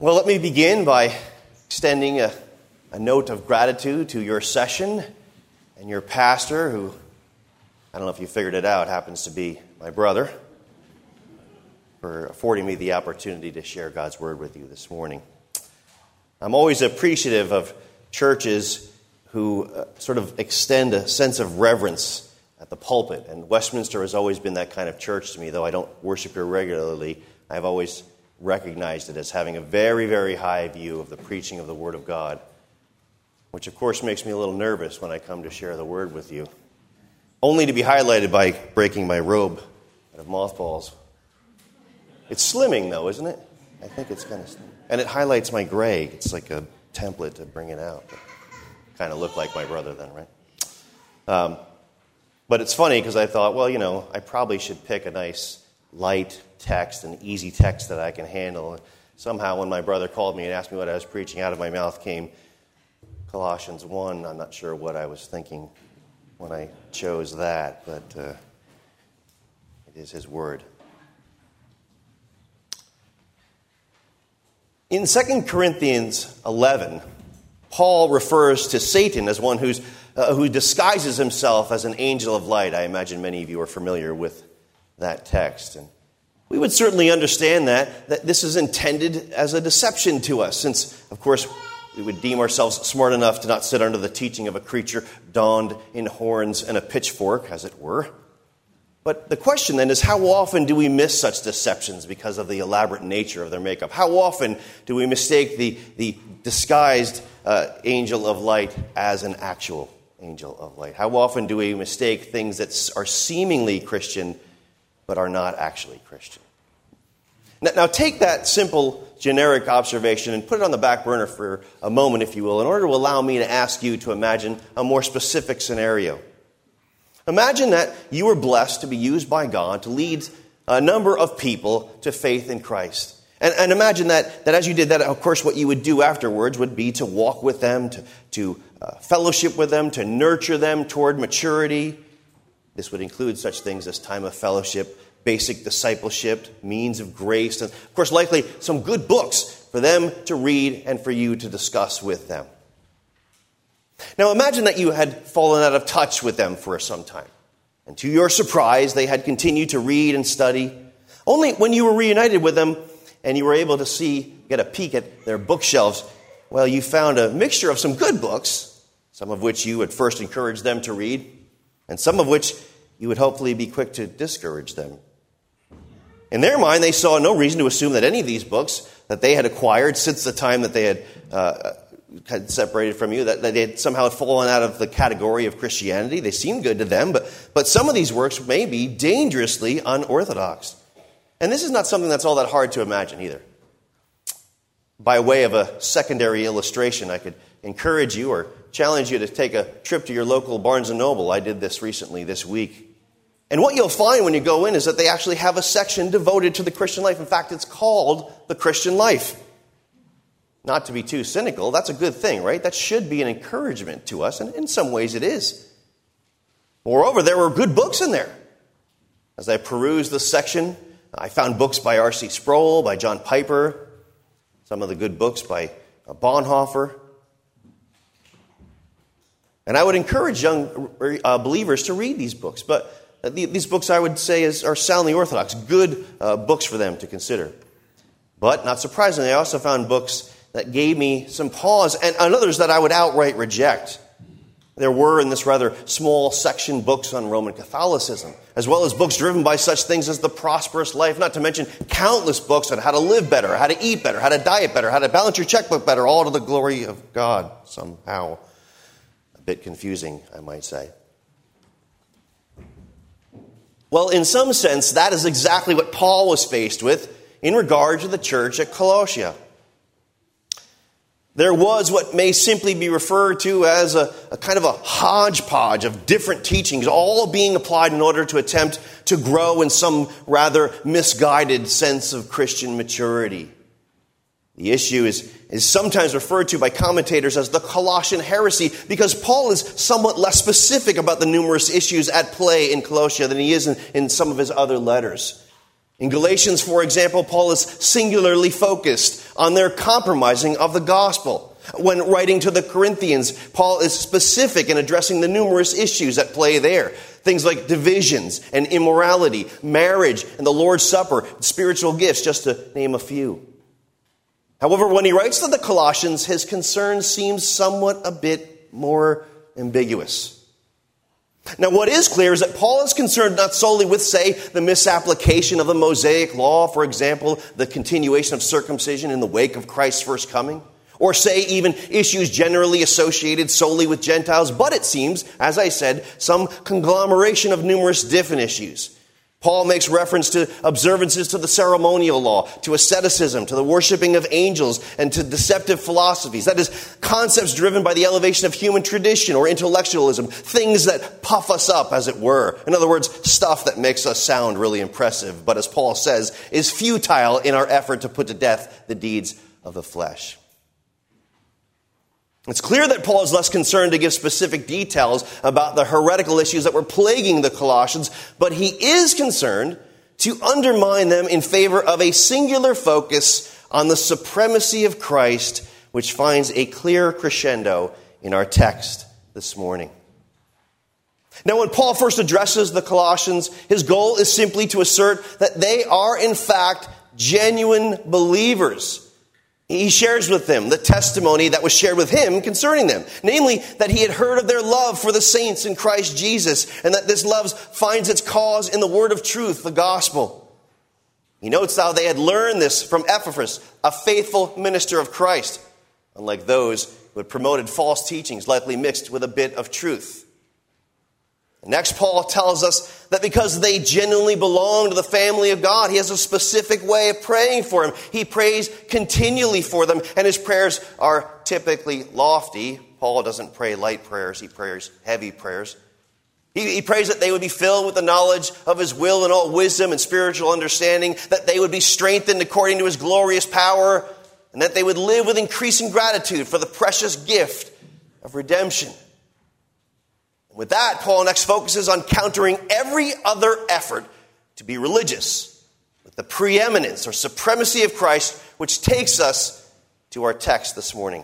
Well, let me begin by extending a, a, note of gratitude to your session and your pastor, who, I don't know if you figured it out, happens to be my brother, for affording me the opportunity to share God's word with you this morning. I'm always appreciative of churches who uh, sort of extend a sense of reverence at the pulpit, and Westminster has always been that kind of church to me, though I don't worship here regularly. I've always recognized it as having a very, very high view of the preaching of the Word of God, which of course makes me a little nervous when I come to share the Word with you, only to be highlighted by breaking my robe out of mothballs. It's slimming, though, isn't it? I think it's kind of slimming. And it highlights my gray. It's like a template to bring it out. Kind of look like my brother then, right? Um, but it's funny because I thought, well, you know, I probably should pick a nice light text, an easy text that I can handle. Somehow, when my brother called me and asked me what I was preaching, out of my mouth came Colossians 1. I'm not sure what I was thinking when I chose that, but uh, it is his word. In 2 Corinthians 11, Paul refers to Satan as one who's, uh, who disguises himself as an angel of light. I imagine many of you are familiar with that text. And we would certainly understand that, that this is intended as a deception to us, since, of course, we would deem ourselves smart enough to not sit under the teaching of a creature donned in horns and a pitchfork, as it were. But the question then is how often do we miss such deceptions because of the elaborate nature of their makeup? How often do we mistake the, the disguised uh, angel of light as an actual angel of light? How often do we mistake things that are seemingly Christian but are not actually Christian. Now, now, take that simple, generic observation and put it on the back burner for a moment, if you will, in order to allow me to ask you to imagine a more specific scenario. Imagine that you were blessed to be used by God to lead a number of people to faith in Christ. And, and, imagine that, that as you did that, of course, what you would do afterwards would be to walk with them, to, to uh, fellowship with them, to nurture them toward maturity, this would include such things as time of fellowship, basic discipleship, means of grace, and of course, likely some good books for them to read and for you to discuss with them. Now, imagine that you had fallen out of touch with them for some time. And to your surprise, they had continued to read and study. Only when you were reunited with them and you were able to see, get a peek at their bookshelves, well, you found a mixture of some good books, some of which you had first encouraged them to read, and some of which you would hopefully be quick to discourage them. In their mind, they saw no reason to assume that any of these books that they had acquired since the time that they had, uh, had separated from you, that, that they had somehow fallen out of the category of Christianity. They seemed good to them, but, but some of these works may be dangerously unorthodox. And this is not something that's all that hard to imagine either. By way of a secondary illustration, I could encourage you or challenge you to take a trip to your local Barnes & Noble. I did this recently this week. And what you'll find when you go in is that they actually have a section devoted to the Christian life. In fact, it's called the Christian life. Not to be too cynical, that's a good thing, right? That should be an encouragement to us, and in some ways it is. Moreover, there were good books in there. As I perused the section, I found books by R.C. Sproul, by John Piper, some of the good books by Bonhoeffer, and I would encourage young uh, believers to read these books. But uh, these books, I would say, is, are soundly orthodox, good uh, books for them to consider. But not surprisingly, I also found books that gave me some pause and, and others that I would outright reject. There were in this rather small section books on Roman Catholicism, as well as books driven by such things as the prosperous life, not to mention countless books on how to live better, how to eat better, how to diet better, how to balance your checkbook better, all to the glory of God somehow bit confusing, I might say. Well, in some sense, that is exactly what Paul was faced with in regard to the church at Colossia. There was what may simply be referred to as a, a, kind of a hodgepodge of different teachings, all being applied in order to attempt to grow in some rather misguided sense of Christian maturity. The issue is, is sometimes referred to by commentators as the Colossian heresy because Paul is somewhat less specific about the numerous issues at play in Colossia than he is in, in some of his other letters. In Galatians, for example, Paul is singularly focused on their compromising of the gospel. When writing to the Corinthians, Paul is specific in addressing the numerous issues at play there. Things like divisions and immorality, marriage and the Lord's Supper, spiritual gifts, just to name a few. However, when he writes to the Colossians, his concern seems somewhat a bit more ambiguous. Now, what is clear is that Paul is concerned not solely with, say, the misapplication of the Mosaic law, for example, the continuation of circumcision in the wake of Christ's first coming, or say even issues generally associated solely with Gentiles, but it seems, as I said, some conglomeration of numerous different issues. Paul makes reference to observances to the ceremonial law, to asceticism, to the worshiping of angels, and to deceptive philosophies. That is, concepts driven by the elevation of human tradition or intellectualism, things that puff us up, as it were. In other words, stuff that makes us sound really impressive, but as Paul says, is futile in our effort to put to death the deeds of the flesh. It's clear that Paul is less concerned to give specific details about the heretical issues that were plaguing the Colossians, but he is concerned to undermine them in favor of a singular focus on the supremacy of Christ, which finds a clear crescendo in our text this morning. Now, when Paul first addresses the Colossians, his goal is simply to assert that they are, in fact, genuine believers he shares with them the testimony that was shared with him concerning them, namely that he had heard of their love for the saints in Christ Jesus, and that this love finds its cause in the word of truth, the gospel. He notes how they had learned this from Epaphras, a faithful minister of Christ, unlike those who had promoted false teachings, likely mixed with a bit of truth. Next, Paul tells us that because they genuinely belong to the family of God, he has a specific way of praying for them. He prays continually for them, and his prayers are typically lofty. Paul doesn't pray light prayers, he prays heavy prayers. He, he prays that they would be filled with the knowledge of his will and all wisdom and spiritual understanding, that they would be strengthened according to his glorious power, and that they would live with increasing gratitude for the precious gift of redemption. With that, Paul next focuses on countering every other effort to be religious with the preeminence or supremacy of Christ, which takes us to our text this morning.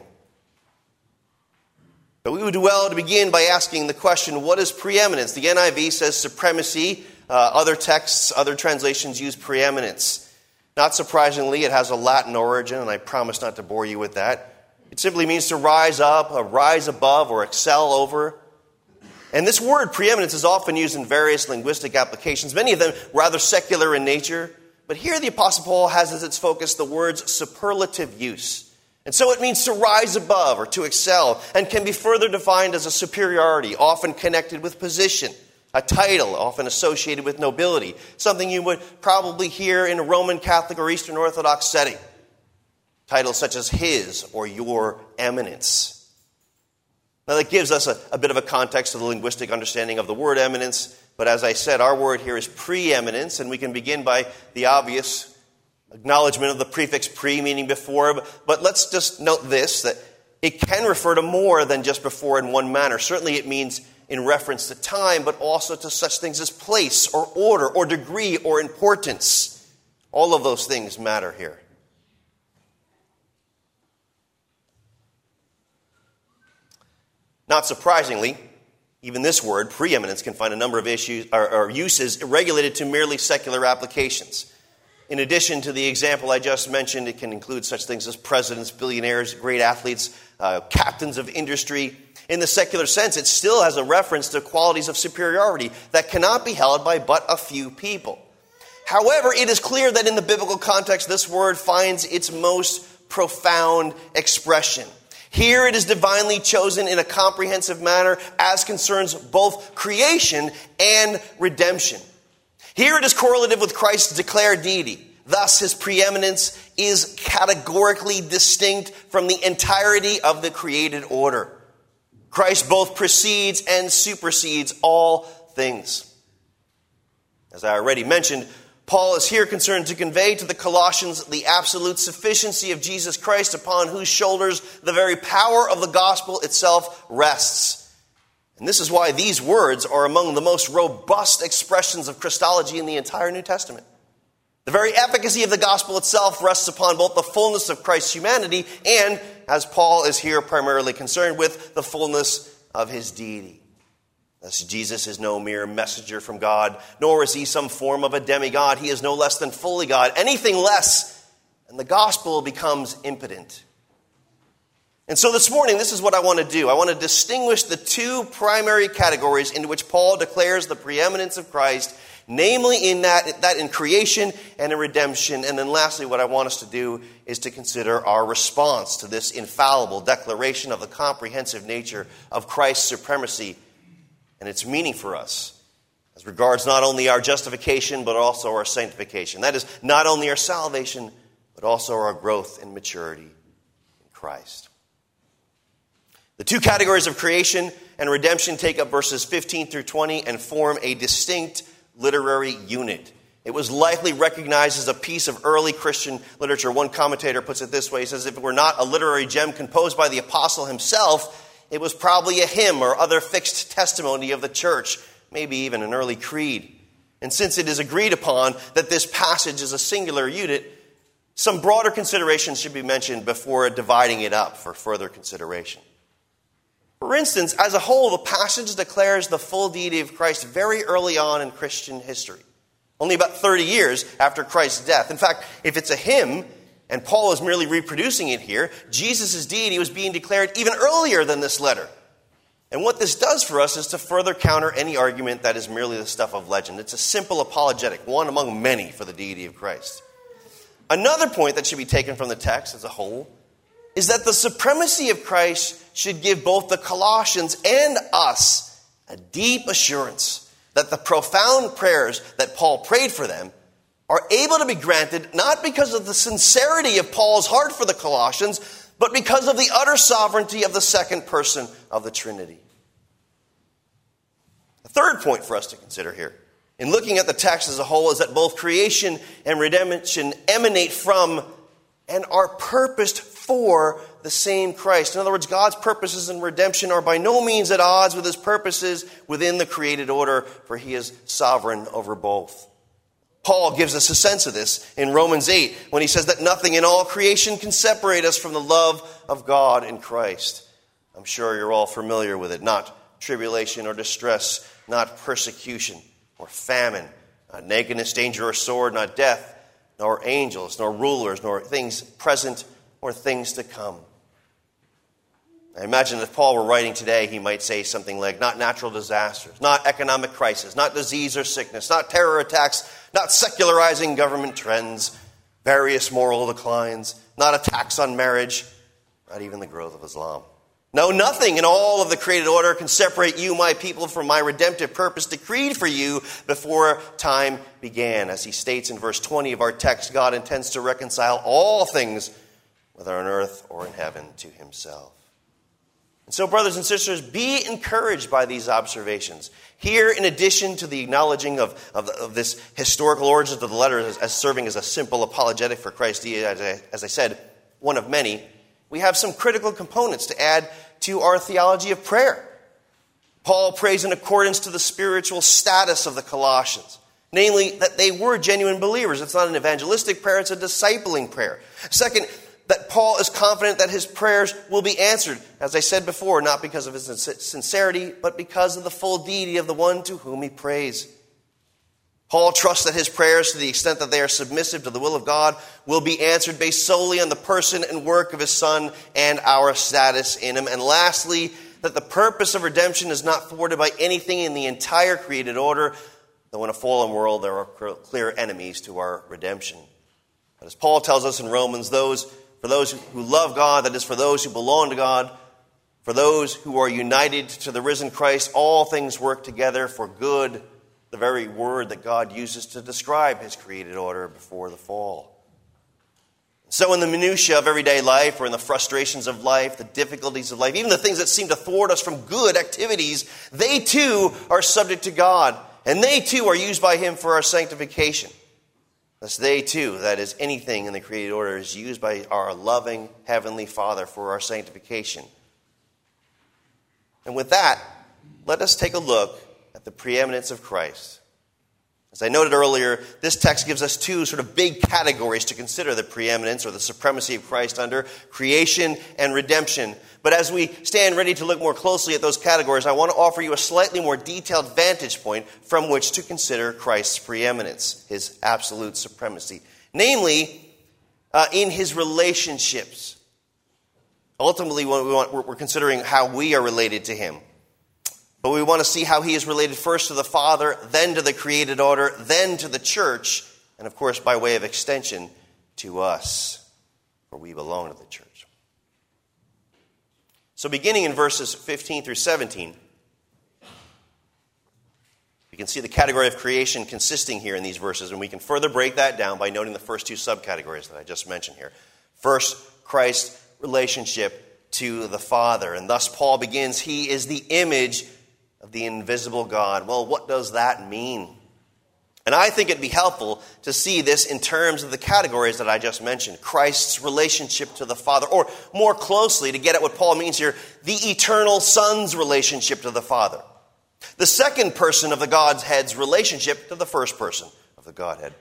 But we would do well to begin by asking the question what is preeminence? The NIV says supremacy. Uh, other texts, other translations use preeminence. Not surprisingly, it has a Latin origin, and I promise not to bore you with that. It simply means to rise up, or rise above, or excel over. And this word preeminence is often used in various linguistic applications, many of them rather secular in nature. But here the Apostle Paul has as its focus the word's superlative use. And so it means to rise above or to excel and can be further defined as a superiority, often connected with position, a title often associated with nobility, something you would probably hear in a Roman Catholic or Eastern Orthodox setting. Titles such as his or your eminence. Now, that gives us a, a bit of a context of the linguistic understanding of the word eminence, but as I said, our word here is preeminence, and we can begin by the obvious acknowledgement of the prefix pre, meaning before, but let's just note this that it can refer to more than just before in one manner. Certainly, it means in reference to time, but also to such things as place or order or degree or importance. All of those things matter here. Not surprisingly, even this word, preeminence, can find a number of issues or, or uses regulated to merely secular applications. In addition to the example I just mentioned, it can include such things as presidents, billionaires, great athletes, uh, captains of industry. In the secular sense, it still has a reference to qualities of superiority that cannot be held by but a few people. However, it is clear that in the biblical context, this word finds its most profound expression. Here it is divinely chosen in a comprehensive manner as concerns both creation and redemption. Here it is correlative with Christ's declared deity. Thus, his preeminence is categorically distinct from the entirety of the created order. Christ both precedes and supersedes all things. As I already mentioned, Paul is here concerned to convey to the Colossians the absolute sufficiency of Jesus Christ upon whose shoulders the very power of the gospel itself rests. And this is why these words are among the most robust expressions of Christology in the entire New Testament. The very efficacy of the gospel itself rests upon both the fullness of Christ's humanity and, as Paul is here primarily concerned with, the fullness of his deity. Thus, Jesus is no mere messenger from God, nor is he some form of a demigod. He is no less than fully God. Anything less, and the gospel becomes impotent. And so this morning, this is what I want to do. I want to distinguish the two primary categories into which Paul declares the preeminence of Christ namely in that, that in creation and in redemption. And then lastly, what I want us to do is to consider our response to this infallible declaration of the comprehensive nature of Christ's supremacy and its meaning for us as regards not only our justification, but also our sanctification. That is, not only our salvation, but also our growth and maturity in Christ. The two categories of creation and redemption take up verses 15 through 20 and form a distinct literary unit. It was likely recognized as a piece of early Christian literature. One commentator puts it this way he says, if it were not a literary gem composed by the apostle himself, it was probably a hymn or other fixed testimony of the church, maybe even an early creed. And since it is agreed upon that this passage is a singular unit, some broader considerations should be mentioned before dividing it up for further consideration. For instance, as a whole, the passage declares the full deity of Christ very early on in Christian history, only about 30 years after Christ's death. In fact, if it's a hymn, and Paul is merely reproducing it here, Jesus' deity was being declared even earlier than this letter. And what this does for us is to further counter any argument that is merely the stuff of legend. It's a simple apologetic, one among many for the deity of Christ. Another point that should be taken from the text as a whole is that the supremacy of Christ should give both the Colossians and us a deep assurance that the profound prayers that Paul prayed for them are able to be granted not because of the sincerity of Paul's heart for the Colossians, but because of the utter sovereignty of the second person of the Trinity. The third point for us to consider here, in looking at the text as a whole, is that both creation and redemption emanate from and are purposed for the same Christ. In other words, God's purposes in redemption are by no means at odds with his purposes within the created order, for he is sovereign over both. Paul gives us a sense of this in Romans 8 when he says that nothing in all creation can separate us from the love of God in Christ. I'm sure you're all familiar with it. Not tribulation or distress, not persecution or famine, not nakedness, danger, or sword, not death, nor angels, nor rulers, nor things present or things to come. I imagine if Paul were writing today, he might say something like, not natural disasters, not economic crisis, not disease or sickness, not terror attacks, not secularizing government trends, various moral declines, not attacks on marriage, not even the growth of Islam. No, nothing in all of the created order can separate you, my people, from my redemptive purpose decreed for you before time began. As he states in verse 20 of our text, God intends to reconcile all things whether on earth or in heaven, to himself. And so, brothers and sisters, be encouraged by these observations. Here, in addition to the acknowledging of, of, of this historical origin of the letter as, as, serving as a simple apologetic for Christ, as I, as I said, one of many, we have some critical components to add to our theology of prayer. Paul prays in accordance to the spiritual status of the Colossians, namely, that they were genuine believers. It's not an evangelistic prayer, it's a discipling prayer. Second, that Paul is confident that his prayers will be answered, as I said before, not because of his sincerity, but because of the full deity of the one to whom he prays. Paul trusts that his prayers, to the extent that they are submissive to the will of God, will be answered based solely on the person and work of his Son and our status in him. And lastly, that the purpose of redemption is not thwarted by anything in the entire created order, though in a fallen world there are clear enemies to our redemption. But as Paul tells us in Romans, those for those who love God, that is, for those who belong to God, for those who are united to the risen Christ, all things work together for good, the very word that God uses to describe his created order before the fall. So, in the minutiae of everyday life, or in the frustrations of life, the difficulties of life, even the things that seem to thwart us from good activities, they too are subject to God, and they too are used by Him for our sanctification. Thus, they too, that is, anything in the created order, is used by our loving Heavenly Father for our sanctification. And with that, let us take a look at the preeminence of Christ. As I noted earlier, this text gives us two sort of big categories to consider the preeminence or the supremacy of Christ under creation and redemption. But as we stand ready to look more closely at those categories, I want to offer you a slightly more detailed vantage point from which to consider Christ's preeminence, his absolute supremacy. Namely, uh, in his relationships. Ultimately, we want, we're considering how we are related to him. But we want to see how he is related first to the Father, then to the created order, then to the church, and of course, by way of extension, to us, for we belong to the church. So, beginning in verses 15 through 17, we can see the category of creation consisting here in these verses, and we can further break that down by noting the first two subcategories that I just mentioned here. First, Christ's relationship to the Father. And thus, Paul begins, He is the image of the invisible God. Well, what does that mean? And I think it'd be helpful to see this in terms of the categories that I just mentioned Christ's relationship to the Father, or more closely, to get at what Paul means here, the eternal Son's relationship to the Father. The second person of the Godhead's relationship to the first person of the Godhead.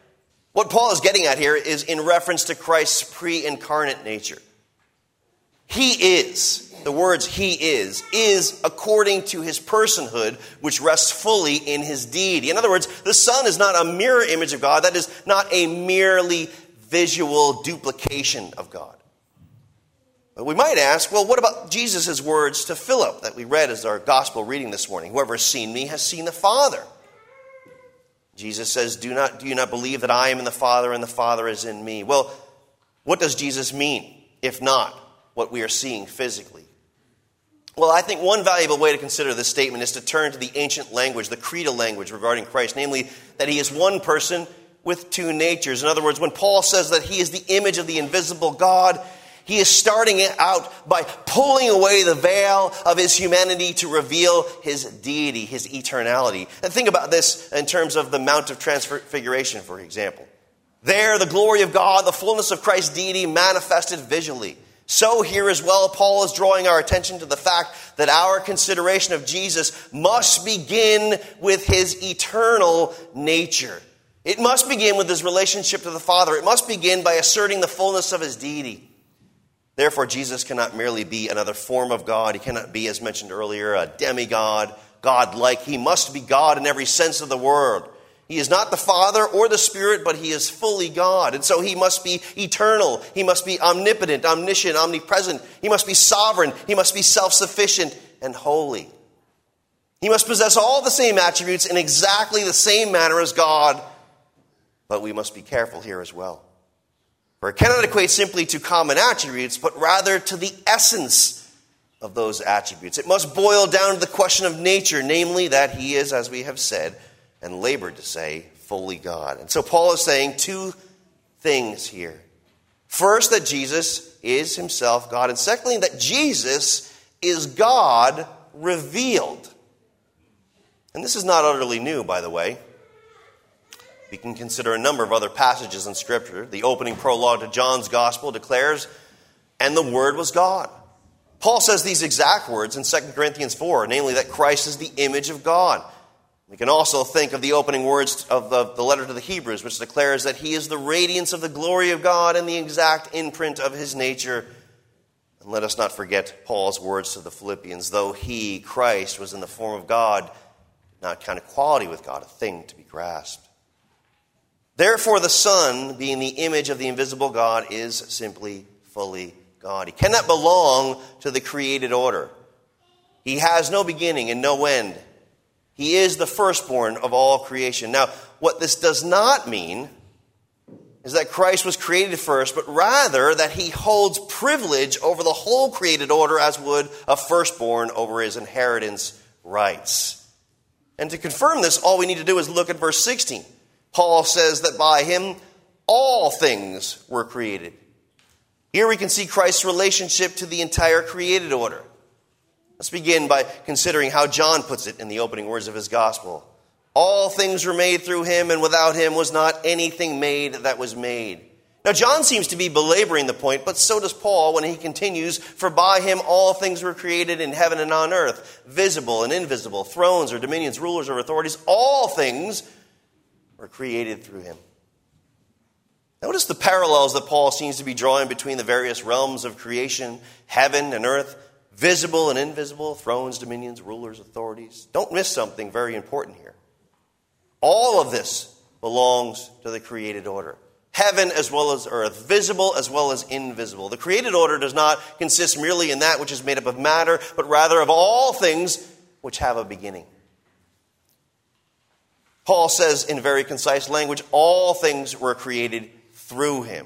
What Paul is getting at here is in reference to Christ's pre incarnate nature. He is, the words He is, is according to His personhood, which rests fully in His deity. In other words, the Son is not a mirror image of God, that is not a merely visual duplication of God. But we might ask, well, what about Jesus' words to Philip that we read as our gospel reading this morning? Whoever has seen me has seen the Father. Jesus says, do, not, do you not believe that I am in the Father and the Father is in me? Well, what does Jesus mean, if not what we are seeing physically? Well, I think one valuable way to consider this statement is to turn to the ancient language, the creedal language regarding Christ, namely that he is one person with two natures. In other words, when Paul says that he is the image of the invisible God, he is starting it out by pulling away the veil of his humanity to reveal his deity, his eternality. And think about this in terms of the Mount of Transfiguration, for example. There, the glory of God, the fullness of Christ's deity manifested visually. So, here as well, Paul is drawing our attention to the fact that our consideration of Jesus must begin with his eternal nature. It must begin with his relationship to the Father. It must begin by asserting the fullness of his deity. Therefore, Jesus cannot merely be another form of God. He cannot be, as mentioned earlier, a demigod, God like. He must be God in every sense of the word. He is not the Father or the Spirit, but he is fully God. And so he must be eternal. He must be omnipotent, omniscient, omnipresent. He must be sovereign. He must be self sufficient and holy. He must possess all the same attributes in exactly the same manner as God. But we must be careful here as well. For it cannot equate simply to common attributes, but rather to the essence of those attributes. It must boil down to the question of nature, namely that he is, as we have said and labored to say, fully God. And so Paul is saying two things here. First, that Jesus is himself God, and secondly, that Jesus is God revealed. And this is not utterly new, by the way. We can consider a number of other passages in Scripture. The opening prologue to John's Gospel declares, and the Word was God. Paul says these exact words in 2 Corinthians 4, namely that Christ is the image of God. We can also think of the opening words of the, the, letter to the Hebrews, which declares that he is the radiance of the glory of God and the exact imprint of his nature. And let us not forget Paul's words to the Philippians though he, Christ, was in the form of God, not count equality with God a thing to be grasped. Therefore, the Son, being the image of the invisible God, is simply fully God. He cannot belong to the created order. He has no beginning and no end. He is the firstborn of all creation. Now, what this does not mean is that Christ was created first, but rather that he holds privilege over the whole created order as would a firstborn over his inheritance rights. And to confirm this, all we need to do is look at verse 16. Paul says that by him all things were created. Here we can see Christ's relationship to the entire created order. Let's begin by considering how John puts it in the opening words of his gospel. All things were made through him, and without him was not anything made that was made. Now, John seems to be belaboring the point, but so does Paul when he continues For by him all things were created in heaven and on earth, visible and invisible, thrones or dominions, rulers or authorities, all things were created through him. Notice the parallels that Paul seems to be drawing between the various realms of creation, heaven and earth, visible and invisible, thrones, dominions, rulers, authorities. Don't miss something very important here. All of this belongs to the created order. Heaven as well as earth, visible as well as invisible. The created order does not consist merely in that which is made up of matter, but rather of all things which have a beginning. Paul says in very concise language, all things were created through him.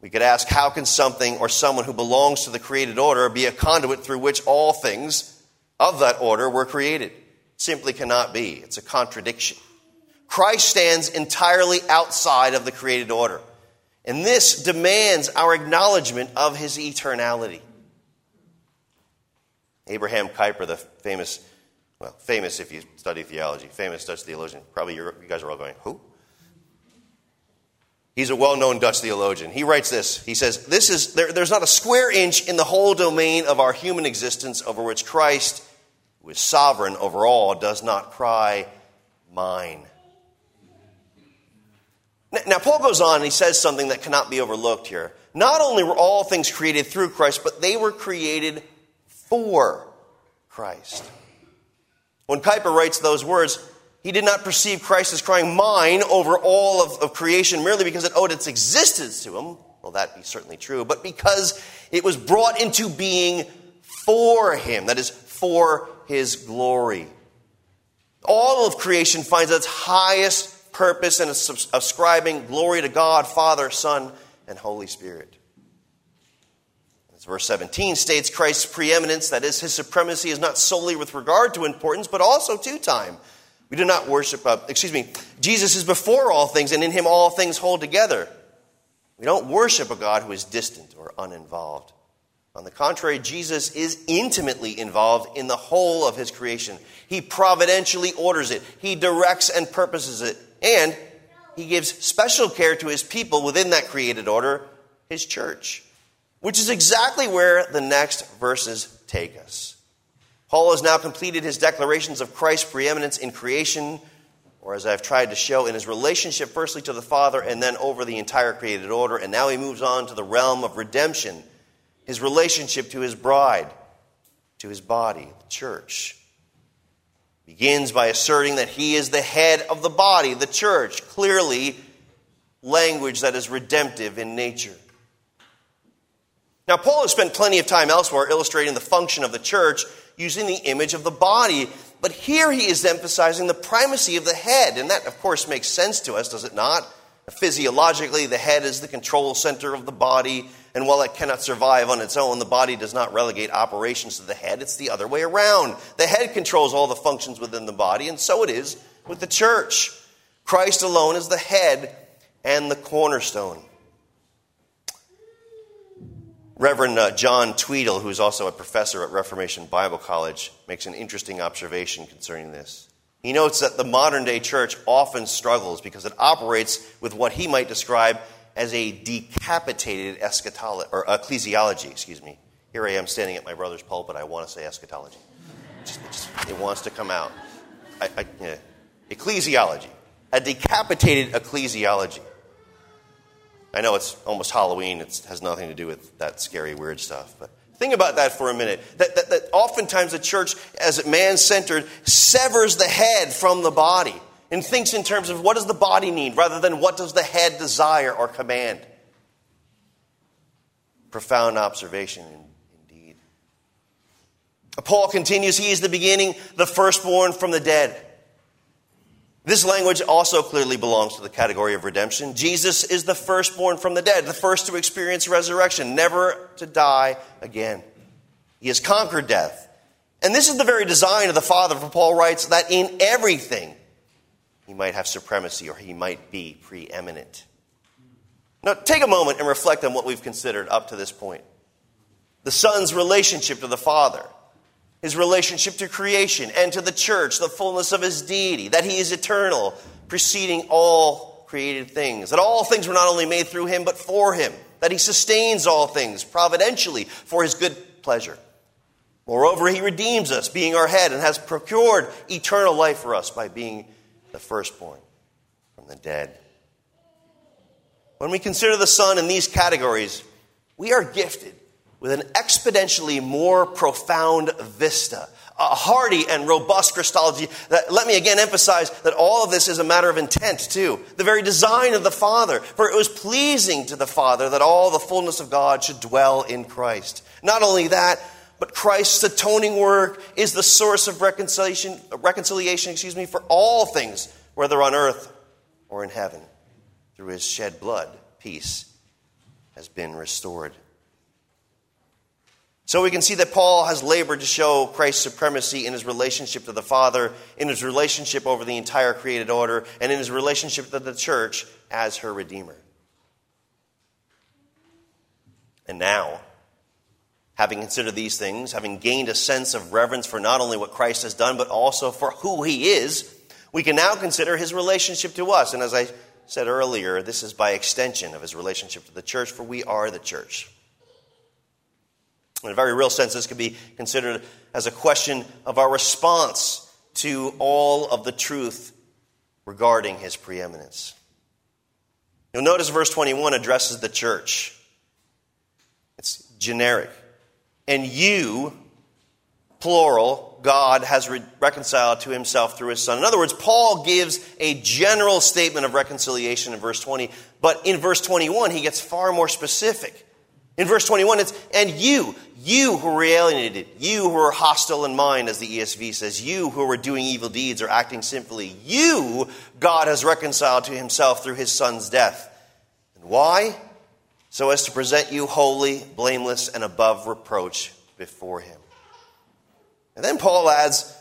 We could ask, how can something or someone who belongs to the created order be a conduit through which all things of that order were created? Simply cannot be. It's a contradiction. Christ stands entirely outside of the created order. And this demands our acknowledgement of his eternality. Abraham Kuyper, the famous, well, famous if you study theology, famous Dutch theologian, probably you guys are all going, who? He's a well known Dutch theologian. He writes this He says, this is, there, There's not a square inch in the whole domain of our human existence over which Christ, who is sovereign over all, does not cry, Mine. Now, Paul goes on and he says something that cannot be overlooked here. Not only were all things created through Christ, but they were created for Christ. When Kuyper writes those words, he did not perceive Christ as crying mine over all of, of, creation merely because it owed its existence to him. Well, that be certainly true, but because it was brought into being for him, that is, for his glory. All of creation finds its highest purpose in ascribing glory to God, Father, Son, and Holy Spirit. As verse 17 states, Christ's preeminence, that is, his supremacy, is not solely with regard to importance, but also to time. We do not worship, uh, excuse me, Jesus is before all things, and in him all things hold together. We don't worship a God who is distant or uninvolved. On the contrary, Jesus is intimately involved in the whole of his creation. He providentially orders it, he directs and purposes it, and he gives special care to his people within that created order, his church which is exactly where the next verses take us. Paul has now completed his declarations of Christ's preeminence in creation, or as I've tried to show, in his relationship firstly to the Father and then over the entire created order. And now he moves on to the realm of redemption, his relationship to his bride, to his body, the church. Begins by asserting that he is the head of the body, the church. Clearly, language that is redemptive in nature. Now, Paul has spent plenty of time elsewhere illustrating the function of the church using the image of the body, but here he is emphasizing the primacy of the head, and that, of course, makes sense to us, does it not? Physiologically, the head is the control center of the body, and while it cannot survive on its own, the body does not relegate operations to the head. It's the other way around. The head controls all the functions within the body, and so it is with the church. Christ alone is the head and the cornerstone. Reverend uh, John Tweeddale, who's also a professor at Reformation Bible College, makes an interesting observation concerning this. He notes that the modern day church often struggles because it operates with what he might describe as a decapitated eschatology, or ecclesiology, excuse me. Here I am standing at my brother's pulpit. I want to say eschatology. It, just, it, just, it wants to come out. I, I, yeah. Ecclesiology. A decapitated ecclesiology. I know it's almost Halloween, it has nothing to do with that scary, weird stuff, but think about that for a minute. That, that, that oftentimes the church, as man centered, severs the head from the body and thinks in terms of what does the body need rather than what does the head desire or command. Profound observation indeed. Paul continues, He is the beginning, the firstborn from the dead. This language also clearly belongs to the category of redemption. Jesus is the firstborn from the dead, the first to experience resurrection, never to die again. He has conquered death. And this is the very design of the Father, for Paul writes that in everything he might have supremacy or he might be preeminent. Now, take a moment and reflect on what we've considered up to this point. The Son's relationship to the Father his relationship to creation and to the church, the fullness of his deity, that he is eternal, preceding all created things, that all things were not only made through him, but for him, that he sustains all things providentially for his good pleasure. Moreover, he redeems us, being our head, and has procured eternal life for us by being the firstborn. From the dead. When we consider the Son in these categories, we are gifted with an exponentially more profound vista, a hearty and robust Christology. That, let me again emphasize that all of this is a matter of intent, too. The very design of the Father. For it was pleasing to the Father that all the fullness of God should dwell in Christ. Not only that, but Christ's atoning work is the source of reconciliation, reconciliation excuse me, for all things, whether on earth or in heaven through his shed blood, peace has been restored. So we can see that Paul has labored to show Christ's supremacy in his relationship to the Father, in his relationship over the entire created order, and in his relationship to the church as her Redeemer. And now, having considered these things, having gained a sense of reverence for not only what Christ has done, but also for who he is, we can now consider his relationship to us. And as I said earlier, this is by extension of his relationship to the church, for we are the church. In a very real sense, this could be considered as a question of our response to all of the truth regarding his preeminence. You'll notice verse 21 addresses the church. It's generic. And you, plural, God has re- reconciled to himself through his Son. In other words, Paul gives a general statement of reconciliation in verse 20, but in verse 21, he gets far more specific. In verse 21, it's, and you, you who were alienated, you who were hostile in mind, as the ESV says, you who were doing evil deeds or acting sinfully, you, God has reconciled to himself through his Son's death. And why? So as to present you holy, blameless, and above reproach before him. And then Paul adds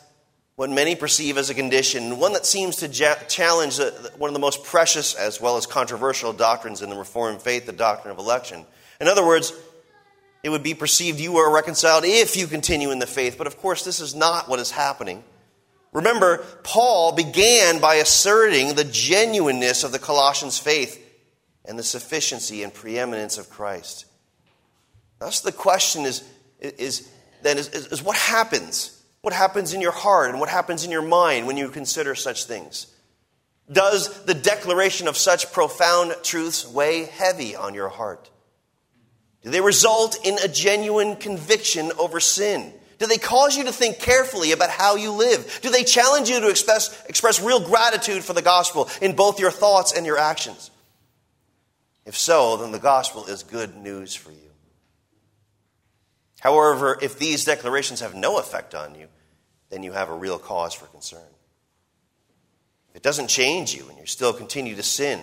what many perceive as a condition, one that seems to challenge one of the most precious as well as controversial doctrines in the Reformed faith, the doctrine of election. In other words, it would be perceived you are reconciled if you continue in the faith. But of course, this is not what is happening. Remember, Paul began by asserting the genuineness of the Colossians' faith and the sufficiency and preeminence of Christ. Thus, the question is, is then is, is, what happens? What happens in your heart and what happens in your mind when you consider such things? Does the declaration of such profound truths weigh heavy on your heart? Do they result in a genuine conviction over sin? Do they cause you to think carefully about how you live? Do they challenge you to express, express real gratitude for the gospel in both your thoughts and your actions? If so, then the gospel is good news for you. However, if these declarations have no effect on you, then you have a real cause for concern. If it doesn't change you and you still continue to sin,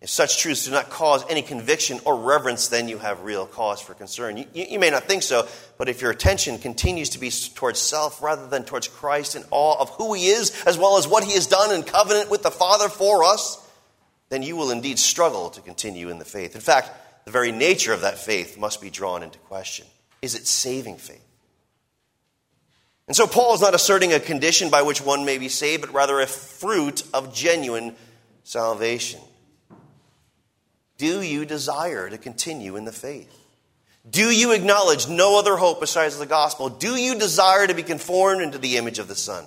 if such truths do not cause any conviction or reverence, then you have real cause for concern. You, you, may not think so, but if your attention continues to be towards self rather than towards Christ and awe of who He is, as well as what He has done in covenant with the Father for us, then you will indeed struggle to continue in the faith. In fact, the very nature of that faith must be drawn into question. Is it saving faith? And so Paul is not asserting a condition by which one may be saved, but rather a fruit of genuine salvation. Do you desire to continue in the faith? Do you acknowledge no other hope besides the gospel? Do you desire to be conformed into the image of the Son?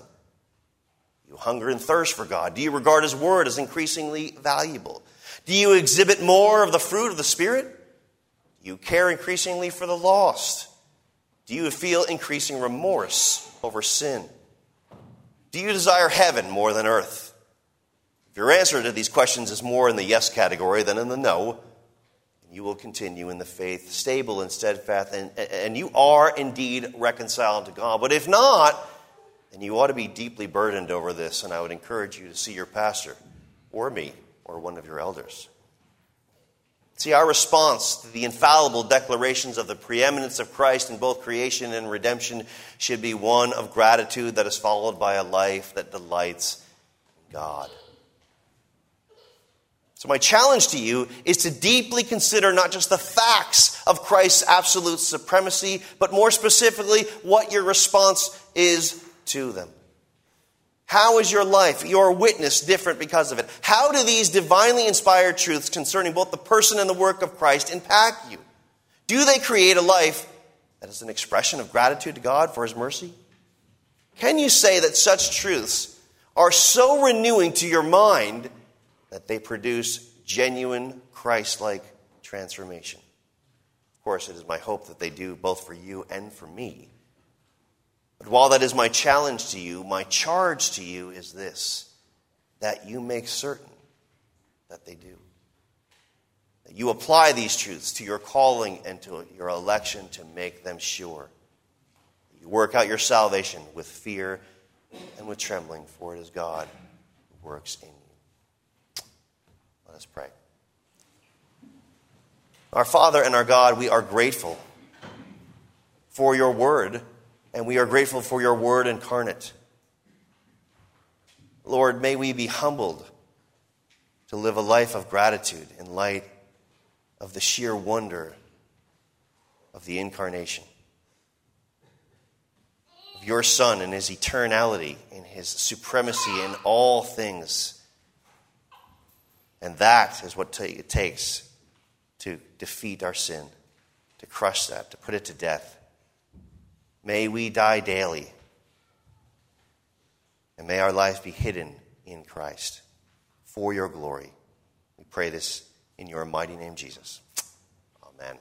You hunger and thirst for God. Do you regard His Word as increasingly valuable? Do you exhibit more of the fruit of the Spirit? Do you care increasingly for the lost? Do you feel increasing remorse over sin? Do you desire heaven more than earth? If your answer to these questions is more in the yes category than in the no, you will continue in the faith, stable and steadfast, and, and you are indeed reconciled to God. But if not, then you ought to be deeply burdened over this, and I would encourage you to see your pastor, or me, or one of your elders. See, our response to the infallible declarations of the preeminence of Christ in both creation and redemption should be one of gratitude that is followed by a life that delights God. So, my challenge to you is to deeply consider not just the facts of Christ's absolute supremacy, but more specifically, what your response is to them. How is your life, your witness, different because of it? How do these divinely inspired truths concerning both the person and the work of Christ impact you? Do they create a life that is an expression of gratitude to God for His mercy? Can you say that such truths are so renewing to your mind? That they produce genuine Christ like transformation. Of course, it is my hope that they do both for you and for me. But while that is my challenge to you, my charge to you is this that you make certain that they do. That you apply these truths to your calling and to your election to make them sure. You work out your salvation with fear and with trembling, for it is God who works in you. Let us pray. Our Father and our God, we are grateful for your word, and we are grateful for your word incarnate. Lord, may we be humbled to live a life of gratitude in light of the sheer wonder of the incarnation, of your Son and his eternality, and his supremacy in all things. And that is what it takes to defeat our sin, to crush that, to put it to death. May we die daily, and may our life be hidden in Christ for your glory. We pray this in your mighty name, Jesus. Amen.